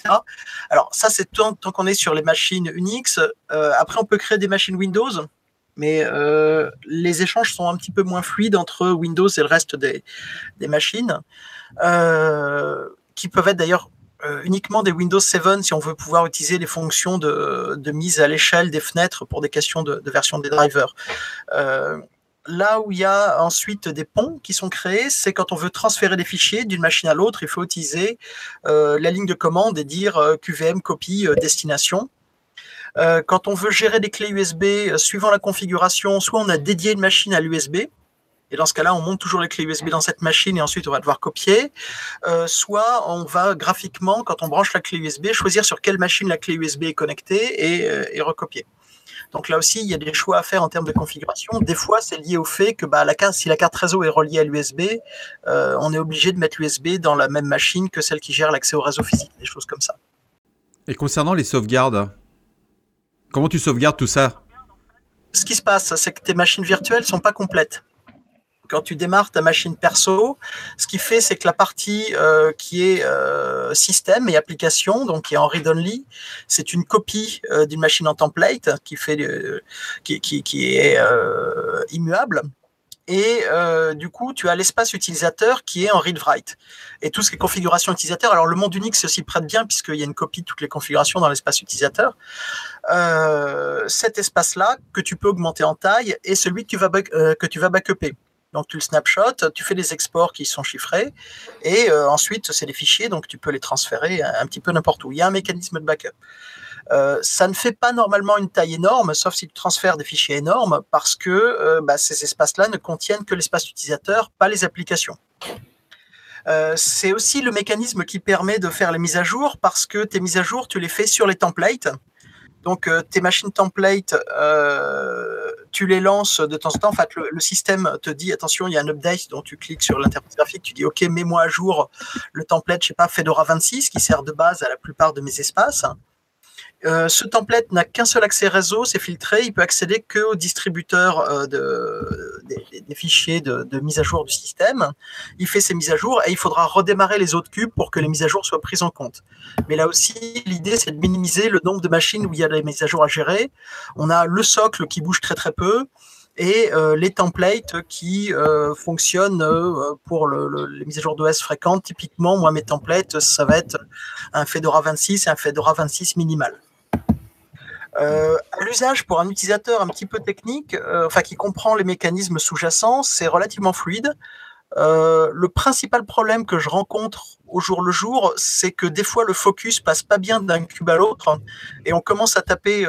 S7: Alors ça, c'est tant, qu'on est sur les machines Unix. après, on peut créer des machines Windows mais les échanges sont un petit peu moins fluides entre Windows et le reste des, machines, qui peuvent être d'ailleurs euh, uniquement des Windows 7 si on veut pouvoir utiliser les fonctions de, mise à l'échelle des fenêtres pour des questions de, version des drivers. là où il y a ensuite des ponts qui sont créés, c'est quand on veut transférer des fichiers d'une machine à l'autre, il faut utiliser la ligne de commande et dire QVM copie destination. Euh, quand on veut gérer des clés USB euh, suivant la configuration, soit on a dédié une machine à l'USB, et dans ce cas-là, on monte toujours les clés USB dans cette machine et ensuite on va devoir copier. Euh, soit on va graphiquement, quand on branche la clé USB, choisir sur quelle machine la clé USB est connectée et, recopier. Donc là aussi, il y a des choix à faire en termes de configuration. Des fois, c'est lié au fait que bah, la carte, si la carte réseau est reliée à l'USB, on est obligé de mettre l'USB dans la même machine que celle qui gère l'accès au réseau physique, des choses comme ça.
S5: Et concernant les sauvegardes, Comment tu sauvegardes tout ça?
S7: Ce qui se passe, c'est que tes machines virtuelles sont pas complètes. Quand tu démarres ta machine perso, ce qui fait, c'est que la partie euh, qui est euh, système et application, donc qui est en read-only, c'est une copie euh, d'une machine en template qui fait, qui, est immuable et du coup, tu as l'espace utilisateur qui est en read-write. Et tout ce qui est configuration utilisateur, alors le monde Unix s'y prête bien puisqu'il y a une copie de toutes les configurations dans l'espace utilisateur. Cet espace-là, que tu peux augmenter en taille, est celui que tu vas, que tu vas backuper. Donc tu le snapshot, tu fais des exports qui sont chiffrés, et ensuite c'est des fichiers, donc tu peux les transférer un, petit peu n'importe où. Il y a un mécanisme de backup. Euh, ça ne fait pas normalement une taille énorme, sauf si tu transfères des fichiers énormes, parce que euh, bah, ces espaces-là ne contiennent que l'espace utilisateur, pas les applications. Euh, c'est aussi le mécanisme qui permet de faire les mises à jour, parce que tes mises à jour, tu les fais sur les templates. Donc tes machines templates, tu les lances de temps en temps. En fait, le, le, système te dit attention, il y a un update, donc tu cliques sur l'interface graphique, tu dis ok, mets-moi à jour le template, je sais pas, Fedora 26 qui sert de base à la plupart de mes espaces. Euh, ce template n'a qu'un seul accès réseau, c'est filtré, il peut accéder que au distributeur euh, de, des, fichiers de, mise à jour du système. Il fait ses mises à jour et il faudra redémarrer les autres cubes pour que les mises à jour soient prises en compte. Mais là aussi, l'idée c'est de minimiser le nombre de machines où il y a des mises à jour à gérer. On a le socle qui bouge très très peu et euh, les templates qui fonctionnent pour les mises à jour d'OS fréquentes. Typiquement, moi, mes templates, ça va être un Fedora 26 et un Fedora 26 minimal. Euh, l'usage pour un utilisateur un petit peu technique, euh, enfin qui comprend les mécanismes sous-jacents, c'est relativement fluide. Euh, le principal problème que je rencontre au jour le jour, c'est que des fois le focus passe pas bien d'un cube à l'autre et on commence à taper,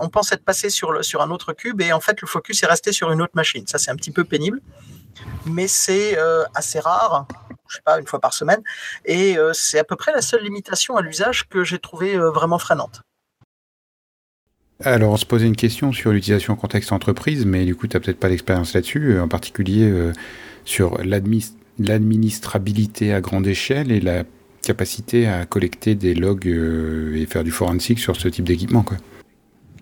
S7: on pense être passé sur, le, sur un autre cube et en fait le focus est resté sur une autre machine. Ça c'est un petit peu pénible, mais c'est assez rare, je sais pas, une fois par semaine, et c'est à peu près la seule limitation à l'usage que j'ai trouvé vraiment freinante.
S3: Alors, on se posait une question sur l'utilisation en contexte entreprise, mais du coup, tu n'as peut-être pas d'expérience là-dessus, euh, en particulier euh, sur l'administrabilité à grande échelle et la capacité à collecter des logs euh, et faire du forensic sur ce type d'équipement.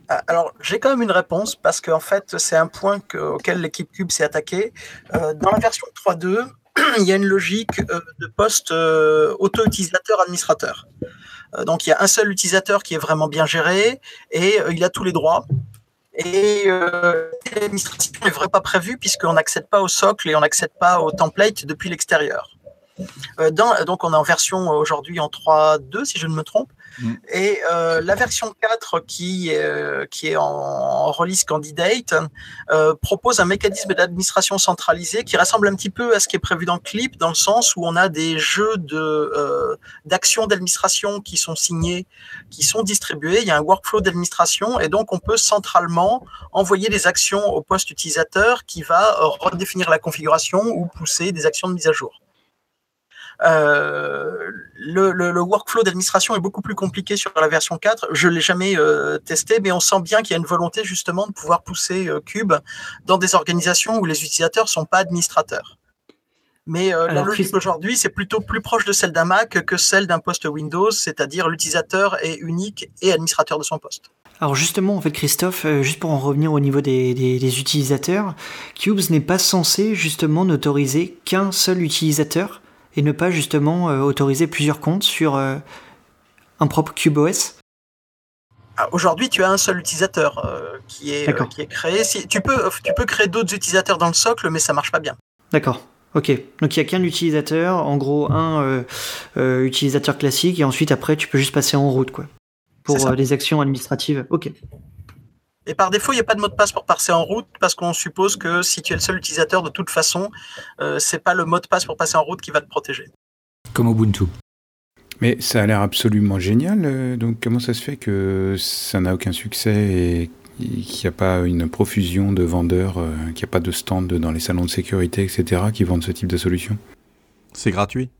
S7: Ah, alors, j'ai quand même une réponse parce qu'en fait, c'est un point auquel l'équipe Cube s'est attaquée. dans la version 3.2, il y a une logique de poste auto-utilisateur administrateur. Euh, donc il y a un seul utilisateur qui est vraiment bien géré et euh, il a tous les droits. Et euh, l'administration n'est vraiment pas prévue puisqu'on n'accède pas au socle et on n'accède pas au template depuis l'extérieur. donc on est en version aujourd'hui en 3.2 si je ne me trompe. Mm. Et euh, la version 4 qui, euh, qui est en, release candidate euh, propose un mécanisme d'administration centralisé qui ressemble un petit peu à ce qui est prévu dans clip, dans le sens où on a des jeux de d'actions d'administration qui sont signés, qui sont distribués. Il y a un workflow d'administration et donc on peut centralement envoyer des actions au poste utilisateur qui va redéfinir la configuration ou pousser des actions de mise à jour. Euh, le, workflow d'administration est beaucoup plus compliqué sur la version 4. Je l'ai jamais euh, testé, mais on sent bien qu'il y a une volonté justement de pouvoir pousser euh, Cube dans des organisations où les utilisateurs sont pas administrateurs. Mais la logique aujourd'hui, c'est plutôt plus proche de celle d'un Mac que celle d'un poste Windows, c'est-à-dire l'utilisateur est unique et administrateur de son poste.
S6: Alors justement, en fait, Christophe, juste pour en revenir au niveau des, des utilisateurs, Cubes n'est pas censé justement n'autoriser qu'un seul utilisateur et ne pas justement euh, autoriser plusieurs comptes sur euh, un propre CubeOS
S7: Ah, aujourd'hui, tu as un seul utilisateur euh, qui, est, qui est créé. Si, tu, peux, tu peux créer d'autres utilisateurs dans le socle, mais ça marche pas bien.
S6: D'accord. Ok. Donc il n'y a qu'un utilisateur, en gros un utilisateur classique, et ensuite après tu peux juste passer en route quoi. Pour les actions administratives. Ok.
S7: Et par défaut, il n'y a pas de mot de passe pour passer en route parce qu'on suppose que si tu es le seul utilisateur, de toute façon, c'est pas le mot de passe pour passer en route qui va te protéger.
S1: Comme Ubuntu.
S3: Mais ça a l'air absolument génial. Euh, donc comment ça se fait que ça n'a aucun succès et qu'il n'y a pas une profusion de vendeurs, euh, qu'il n'y a pas de stand dans les salons de sécurité, etc., qui vendent ce type de solution?
S5: C'est gratuit.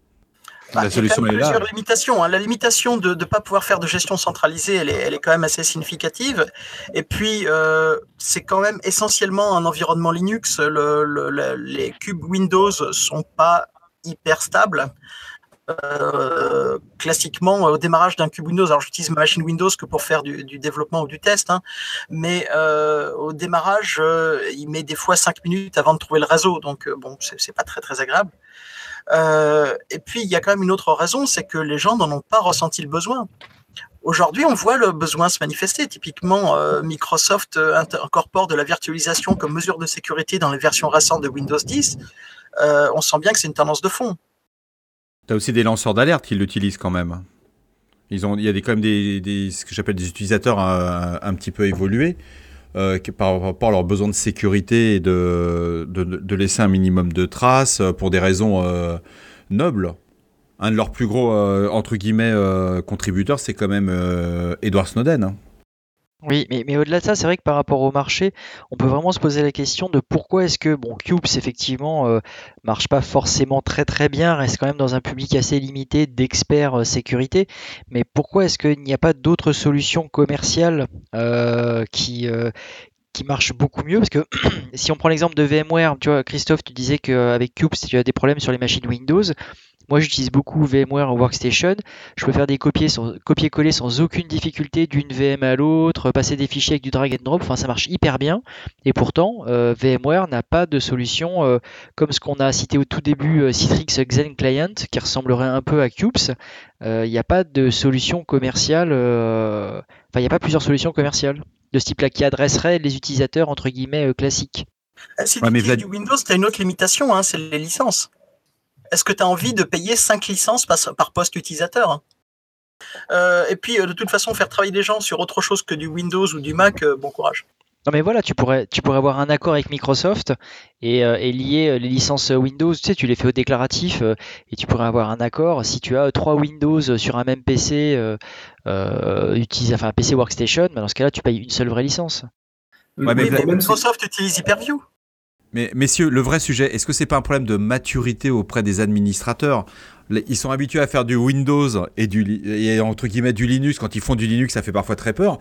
S7: Bah, la solution est là. Limitations, hein. La limitation de ne pas pouvoir faire de gestion centralisée, elle est, elle est quand même assez significative. Et puis, euh, c'est quand même essentiellement un environnement Linux. Le, les cubes Windows sont pas hyper stables. Euh, classiquement au démarrage d'un cube Windows. Alors j'utilise ma machine Windows que pour faire du, développement ou du test, hein, mais euh, au démarrage, euh, il met des fois 5 minutes avant de trouver le réseau, donc bon, c'est pas très très agréable. Et puis il y a quand même une autre raison, c'est que les gens n'en ont pas ressenti le besoin. Aujourd'hui, on voit le besoin se manifester. Typiquement, Microsoft incorpore de la virtualisation comme mesure de sécurité dans les versions récentes de Windows 10. on sent bien que c'est une tendance de fond.
S5: Tu as aussi des lanceurs d'alerte qui l'utilisent quand même. Il y a des, quand même des, ce que j'appelle des utilisateurs un, petit peu évolués euh, par rapport à leurs besoins de sécurité et de, de, laisser un minimum de traces euh, pour des raisons euh, nobles. Un de leurs plus gros, entre guillemets, contributeurs, c'est quand même Edward Snowden. Hein.
S4: Oui, mais, au-delà de ça, c'est vrai que par rapport au marché, on peut vraiment se poser la question de pourquoi est-ce que, bon, Cubes, effectivement, euh, marche pas forcément très très bien, reste quand même dans un public assez limité d'experts euh, sécurité, mais pourquoi est-ce qu'il n'y a pas d'autres solutions commerciales euh, qui, qui marchent beaucoup mieux? Parce que si on prend l'exemple de VMware, tu vois, Christophe, tu disais qu'avec Cubes, tu as des problèmes sur les machines Windows. Moi, j'utilise beaucoup VMware Workstation. Je peux faire des copier-coller sans aucune difficulté d'une VM à l'autre, passer des fichiers avec du drag and drop. Enfin, ça marche hyper bien. Et pourtant, euh, VMware n'a pas de solution euh, comme ce qu'on a cité au tout début, euh, Citrix Xen Client, qui ressemblerait un peu à Cubes. Il n'y a pas de solution commerciale. Enfin, il n'y a pas plusieurs solutions commerciales de ce type-là qui adresserait les utilisateurs entre guillemets classiques.
S7: Si tu utilises du Windows, tu as une autre limitation, hein, c'est les licences. Est-ce que tu as envie de payer 5 licences par, poste utilisateur hein? Euh, Et puis, euh, de toute façon, faire travailler des gens sur autre chose que du Windows ou du Mac, euh, bon courage.
S4: Non mais voilà, tu pourrais, tu pourrais avoir un accord avec Microsoft et, lier les licences Windows, tu sais, tu les fais au déclaratif et tu pourrais avoir un accord si tu as trois Windows sur un même PC, utilise, enfin un PC Workstation, dans ce cas-là, tu payes une seule vraie licence.
S7: mais Microsoft utilise Hyperview.
S5: Mais messieurs, le vrai sujet, est-ce que c'est pas un problème de maturité auprès des administrateurs? Ils sont habitués à faire du Windows et du et entre guillemets du Linux. Quand ils font du Linux, ça fait parfois très peur.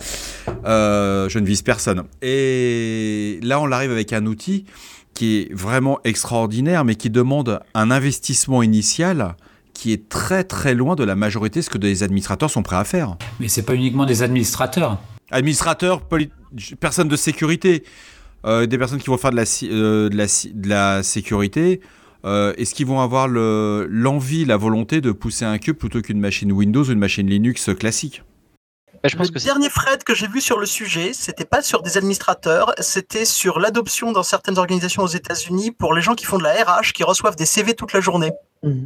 S5: Euh, je ne vise personne. Et là, on arrive avec un outil qui est vraiment extraordinaire, mais qui demande un investissement initial qui est très très loin de la majorité de ce que des administrateurs sont prêts à faire.
S1: Mais c'est pas uniquement des administrateurs.
S5: Administrateurs, personnes de sécurité. Euh, des personnes qui vont faire de la, euh, de la, sécurité, euh, est-ce qu'ils vont avoir l'envie, la volonté de pousser un cube plutôt qu'une machine Windows ou une machine Linux classique?
S7: Bah, je pense le dernier thread que j'ai vu sur le sujet, c'était pas sur des administrateurs, c'était sur l'adoption dans certaines organisations aux États-Unis pour les gens qui font de la RH, qui reçoivent des CV toute la journée. Mmh.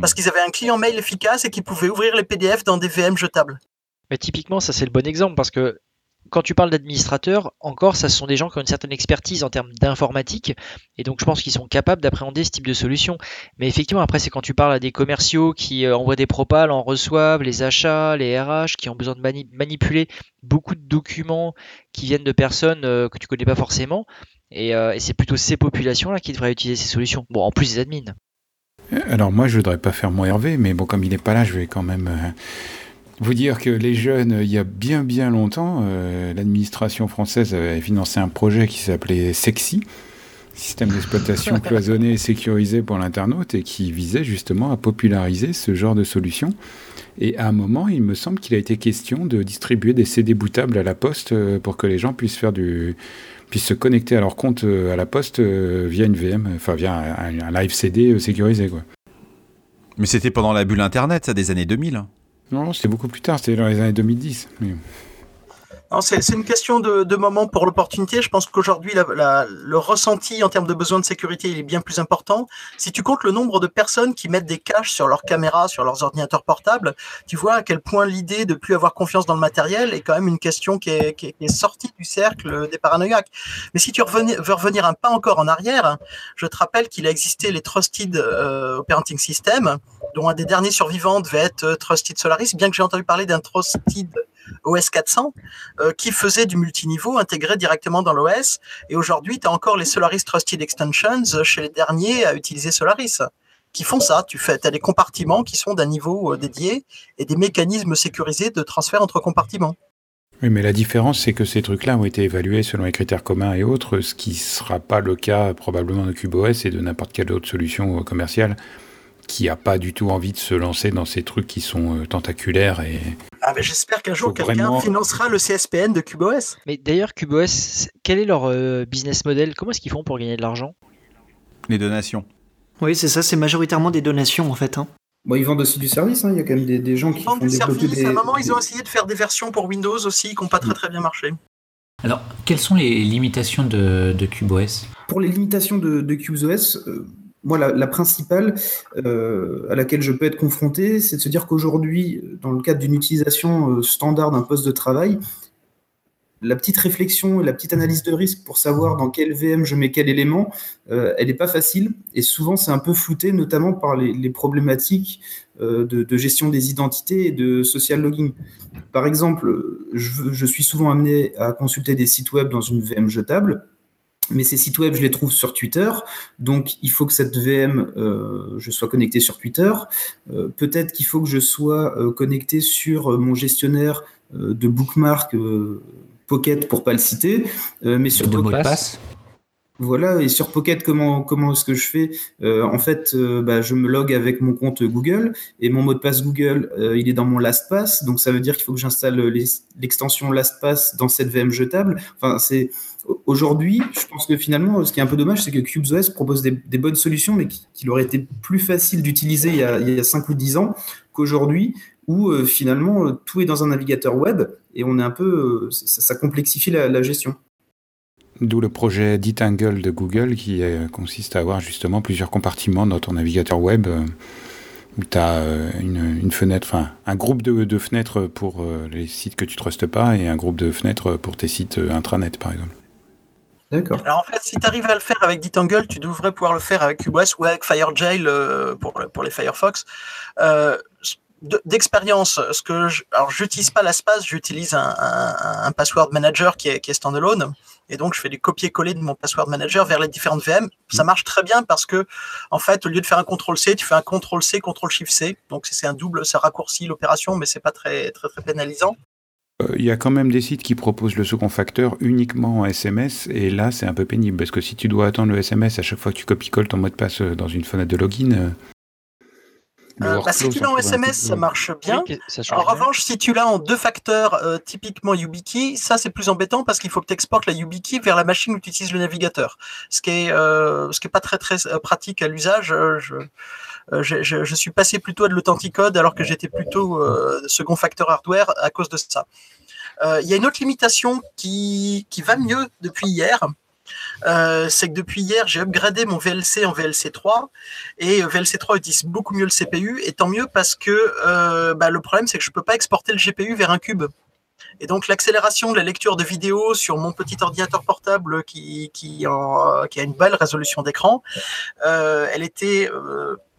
S7: Parce qu'ils avaient un client mail efficace et qui pouvaient ouvrir les PDF dans des VM jetables.
S4: Mais typiquement, ça c'est le bon exemple parce que quand tu parles d'administrateurs, encore, ça sont des gens qui ont une certaine expertise en termes d'informatique, et donc je pense qu'ils sont capables d'appréhender ce type de solution. Mais effectivement, après, c'est quand tu parles à des commerciaux qui euh, envoient des propales, en reçoivent, les achats, les RH, qui ont besoin de manipuler beaucoup de documents qui viennent de personnes euh, que tu connais pas forcément, euh, et, c'est plutôt ces populations-là qui devraient utiliser ces solutions. Bon, en plus des admins.
S3: Alors moi, je voudrais pas faire mon Hervé, mais bon, comme il n'est pas là, je vais quand même vous dire que les jeunes, il y a bien bien longtemps, euh, l'administration française avait financé un projet qui s'appelait Sexy, système d'exploitation cloisonné et sécurisé pour l'internaute, et qui visait justement à populariser ce genre de solution. Et à un moment, il me semble qu'il a été question de distribuer des CD bootables à la poste euh, pour que les gens puissent faire du puissent se connecter à leur compte euh, à la poste via une VM, enfin via un, live CD sécurisé quoi.
S5: Mais c'était pendant la bulle internet, ça des années 2000.
S3: Non, c'était beaucoup plus tard, c'était dans les années 2010.
S7: C'est une question de, de, moment pour l'opportunité. Je pense qu'aujourd'hui, le ressenti en termes de besoin de sécurité il est bien plus important. Si tu comptes le nombre de personnes qui mettent des caches sur leurs caméras, sur leurs ordinateurs portables, tu vois à quel point l'idée de plus avoir confiance dans le matériel est quand même une question qui est, qui est, sortie du cercle des paranoïaques. Mais si tu veux revenir un pas encore en arrière, je te rappelle qu'il a existé les Trusted euh, Operating System, dont un des derniers survivants devait être euh, Trusted Solaris, bien que j'ai entendu parler d'un Trusted OS 400 euh, qui faisait du multiniveau intégré directement dans l'OS. Et aujourd'hui, tu as encore les Solaris Trusted Extensions chez les derniers à utiliser Solaris qui font ça. Tu fais, as des compartiments qui sont d'un niveau euh, dédié et des mécanismes sécurisés de transfert entre compartiments.
S3: Oui, mais la différence, c'est que ces trucs-là ont été évalués selon les critères communs et autres, ce qui ne sera pas le cas probablement de CubeOS et de n'importe quelle autre solution euh, commerciale qui n'a pas du tout envie de se lancer dans ces trucs qui sont tentaculaires et
S7: ah, j'espère qu'un jour quelqu'un financera le CSPN de CubeOS.
S4: Mais d'ailleurs, CubeOS, quel est leur euh, business model? Comment est-ce qu'ils font pour gagner de l'argent?
S5: Les donations.
S6: Oui, c'est ça, c'est majoritairement des donations en fait. Hein.
S2: Bon, ils vendent aussi du service, hein. il y a quand même des, gens qui
S7: font du service. À un moment, ils ont essayé de faire des versions pour Windows aussi qui n'ont pas très très bien marché.
S1: Alors, quelles sont les limitations de, de CubeOS
S2: Pour les limitations de, de CubeOS, euh, moi, la, principale euh, à laquelle je peux être confronté, c'est de se dire qu'aujourd'hui, dans le cadre d'une utilisation euh, standard d'un poste de travail, la petite réflexion et la petite analyse de risque pour savoir dans quel VM je mets quel élément, euh, elle n'est pas facile et souvent c'est un peu flouté, notamment par les, problématiques de, gestion des identités et de social logging. Par exemple, je, je suis souvent amené à consulter des sites web dans une VM jetable mais ces sites web, je les trouve sur Twitter. Donc, il faut que cette VM, euh, je sois connecté sur Twitter. Euh, peut-être qu'il faut que je sois euh, connecté sur mon gestionnaire de bookmark Pocket pour pas le citer. mais sur
S1: de mot de passe.
S2: Voilà, et sur Pocket, comment, comment est-ce que je fais? En fait, bah, je me log avec mon compte Google et mon mot de passe Google, il est dans mon LastPass. Donc, ça veut dire qu'il faut que j'installe l'extension LastPass dans cette VM jetable. Enfin, c'est Aujourd'hui, je pense que finalement, ce qui est un peu dommage, c'est que CubeOS propose des, bonnes solutions, mais qu'il aurait été plus facile d'utiliser il, y a 5 ou 10 ans qu'aujourd'hui, où euh, finalement tout est dans un navigateur web et on est un peu, euh, ça, complexifie la, gestion.
S3: D'où le projet Detangle de Google qui consiste à avoir justement plusieurs compartiments dans ton navigateur web euh, où tu as une, fenêtre, enfin un groupe de, fenêtres pour les sites que tu trustes pas et un groupe de fenêtres pour tes sites intranet par exemple.
S7: D'accord. Alors en fait, si tu arrives à le faire avec Detangle, tu devrais pouvoir le faire avec CubeOS ou avec FireJail euh, pour, pour les Firefox. Euh, D'expérience, ce que je, alors j'utilise pas l'espace, j'utilise un, un, password manager qui est, qui est standalone, et donc je fais du copier-coller de mon password manager vers les différentes VM. Ça marche très bien parce que en fait, au lieu de faire un CTRL C, tu fais un CTRL C, CTRL Shift C, donc c'est un double, ça raccourcit l'opération, mais c'est pas très très très pénalisant.
S3: Euh, il y a quand même des sites qui proposent le second facteur uniquement en SMS, et là c'est un peu pénible, parce que si tu dois attendre le SMS à chaque fois que tu copies-colles ton mot de passe euh, dans une fenêtre de login... Euh,
S7: bah, si tu l'as en SMS, ça marche bien. en revanche, si tu l'as en deux facteurs, typiquement YubiKey, ça c'est plus embêtant parce qu'il faut que tu exportes la YubiKey vers la machine où tu utilises le navigateur. Ce qui est, ce qui est pas très très pratique à l'usage. Je, je, je, suis passé plutôt à de l'authenticode alors que j'étais plutôt second facteur hardware à cause de ça. Euh, il y a une autre limitation qui, qui va mieux depuis hier. Euh, c'est que depuis hier, j'ai upgradé mon VLC en VLC 3 et VLC 3 utilise beaucoup mieux le CPU et tant mieux parce que euh, bah, le problème c'est que je peux pas exporter le GPU vers un cube. Et donc l'accélération de la lecture de vidéo sur mon petit ordinateur portable qui, qui a une belle résolution d'écran, elle était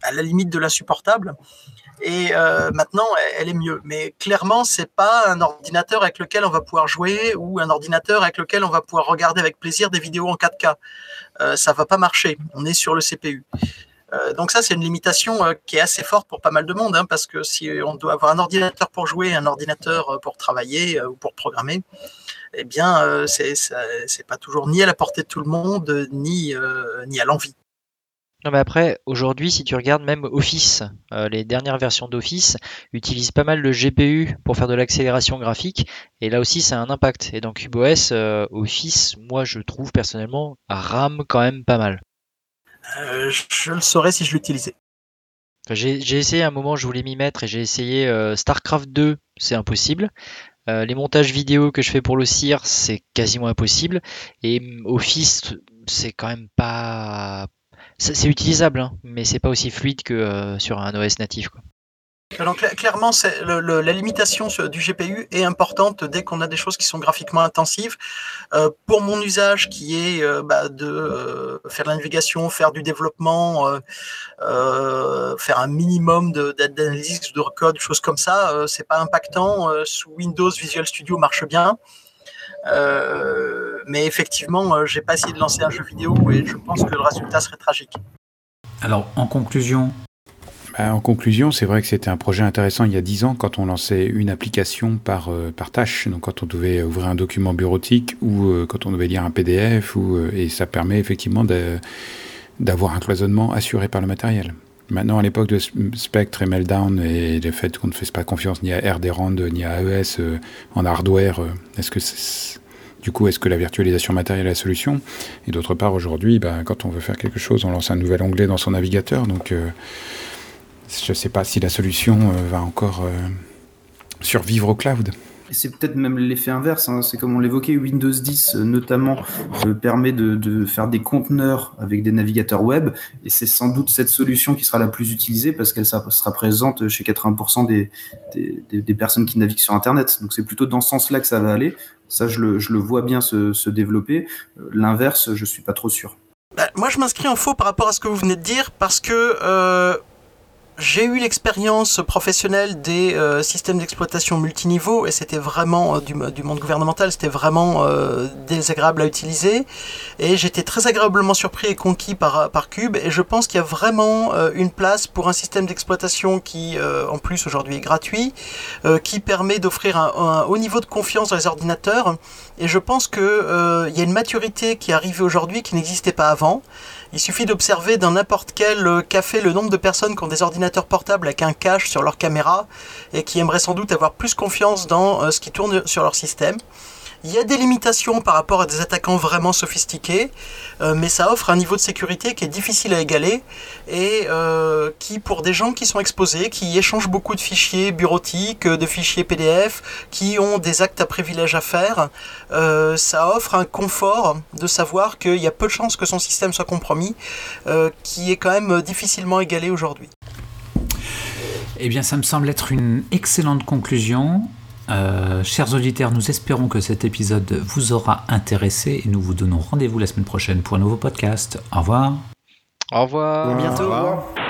S7: à la limite de l'insupportable et euh, maintenant elle est mieux. Mais clairement, c'est pas un ordinateur avec lequel on va pouvoir jouer ou un ordinateur avec lequel on va pouvoir regarder avec plaisir des vidéos en 4K. Euh, ça va pas marcher. On est sur le CPU. Euh, donc ça, c'est une limitation euh, qui est assez forte pour pas mal de monde, hein, parce que si on doit avoir un ordinateur pour jouer, un ordinateur pour travailler ou pour programmer, eh bien, c'est pas toujours ni à la portée de tout le monde, ni, ni à l'envie.
S4: Non mais après, aujourd'hui, si tu regardes même Office, euh, les dernières versions d'Office utilisent pas mal le GPU pour faire de l'accélération graphique, et là aussi ça a un impact. Et dans CubeOS, euh, Office, moi je trouve personnellement, rame quand même pas mal.
S7: Euh, je le saurais si je l'utilisais.
S4: j'ai essayé un moment, je voulais m'y mettre, et j'ai essayé StarCraft 2, c'est impossible. les montages vidéo que je fais pour le CIR, c'est quasiment impossible. Et Office, c'est quand même pas. C'est utilisable, hein, mais c'est pas aussi fluide que sur un OS natif.
S7: Clairement, la limitation du GPU est importante dès qu'on a des choses qui sont graphiquement intensives. Euh, pour mon usage, qui est euh, bah, de euh, faire de la navigation, faire du développement, faire un minimum d'analyse de, de, code, choses comme ça, c'est pas impactant. sous Windows, Visual Studio marche bien. Mais effectivement, j'ai pas essayé de lancer un jeu vidéo et je pense que le résultat serait tragique.
S1: Alors, en conclusion,
S3: bah, en conclusion, c'est vrai que c'était un projet intéressant il y a 10 ans quand on lançait une application par, euh, par tâche, donc quand on devait ouvrir un document bureautique ou euh, quand on devait lire un PDF, ou, euh, et ça permet effectivement d'avoir un cloisonnement assuré par le matériel. Maintenant, à l'époque de Spectre et Meltdown et le fait qu'on ne fasse pas confiance ni à RDRAND ni à AES en hardware, est-ce que du coup, est-ce que la virtualisation matérielle est la solution? Et d'autre part, aujourd'hui, bah, quand on veut faire quelque chose, on lance un nouvel onglet dans son navigateur, donc je ne sais pas si la solution euh, va encore euh, survivre au cloud.
S2: C'est peut-être même l'effet inverse, hein. c'est comme on l'évoquait, Windows 10 euh, notamment permet de, faire des conteneurs avec des navigateurs web, et c'est sans doute cette solution qui sera la plus utilisée parce qu'elle sera présente chez 80% des, personnes qui naviguent sur Internet. Donc c'est plutôt dans ce sens-là que ça va aller. Ça, je le, vois bien se, développer. L'inverse, je suis pas trop sûr.
S7: Bah, moi, je m'inscris en faux par rapport à ce que vous venez de dire parce que j'ai eu l'expérience professionnelle des euh, systèmes d'exploitation multiniveau et c'était vraiment euh, du, du, monde gouvernemental, c'était vraiment euh, désagréable à utiliser. Et j'étais très agréablement surpris et conquis par, par Cube. Et je pense qu'il y a vraiment une place pour un système d'exploitation qui en plus aujourd'hui est gratuit, qui permet d'offrir un, un, haut niveau de confiance dans les ordinateurs. Et je pense qu'il il y a une maturité qui est arrivée aujourd'hui qui n'existait pas avant. Il suffit d'observer dans n'importe quel euh, café le nombre de personnes qui ont des ordinateurs portables avec un cache sur leur caméra et qui aimeraient sans doute avoir plus confiance dans euh, ce qui tourne sur leur système. Il y a des limitations par rapport à des attaquants vraiment sophistiqués, euh, mais ça offre un niveau de sécurité qui est difficile à égaler et euh, qui, pour des gens qui sont exposés, qui échangent beaucoup de fichiers bureautiques, de fichiers PDF, qui ont des actes à privilège à faire, euh, ça offre un confort de savoir qu'il y a peu de chances que son système soit compromis, qui est quand même difficilement égalé aujourd'hui.
S1: Eh bien, ça me semble être une excellente conclusion. Euh, chers auditeurs, nous espérons que cet épisode vous aura intéressé et nous vous donnons rendez-vous la semaine prochaine pour un nouveau podcast. Au revoir.
S4: Au revoir.
S6: À bientôt. Au revoir.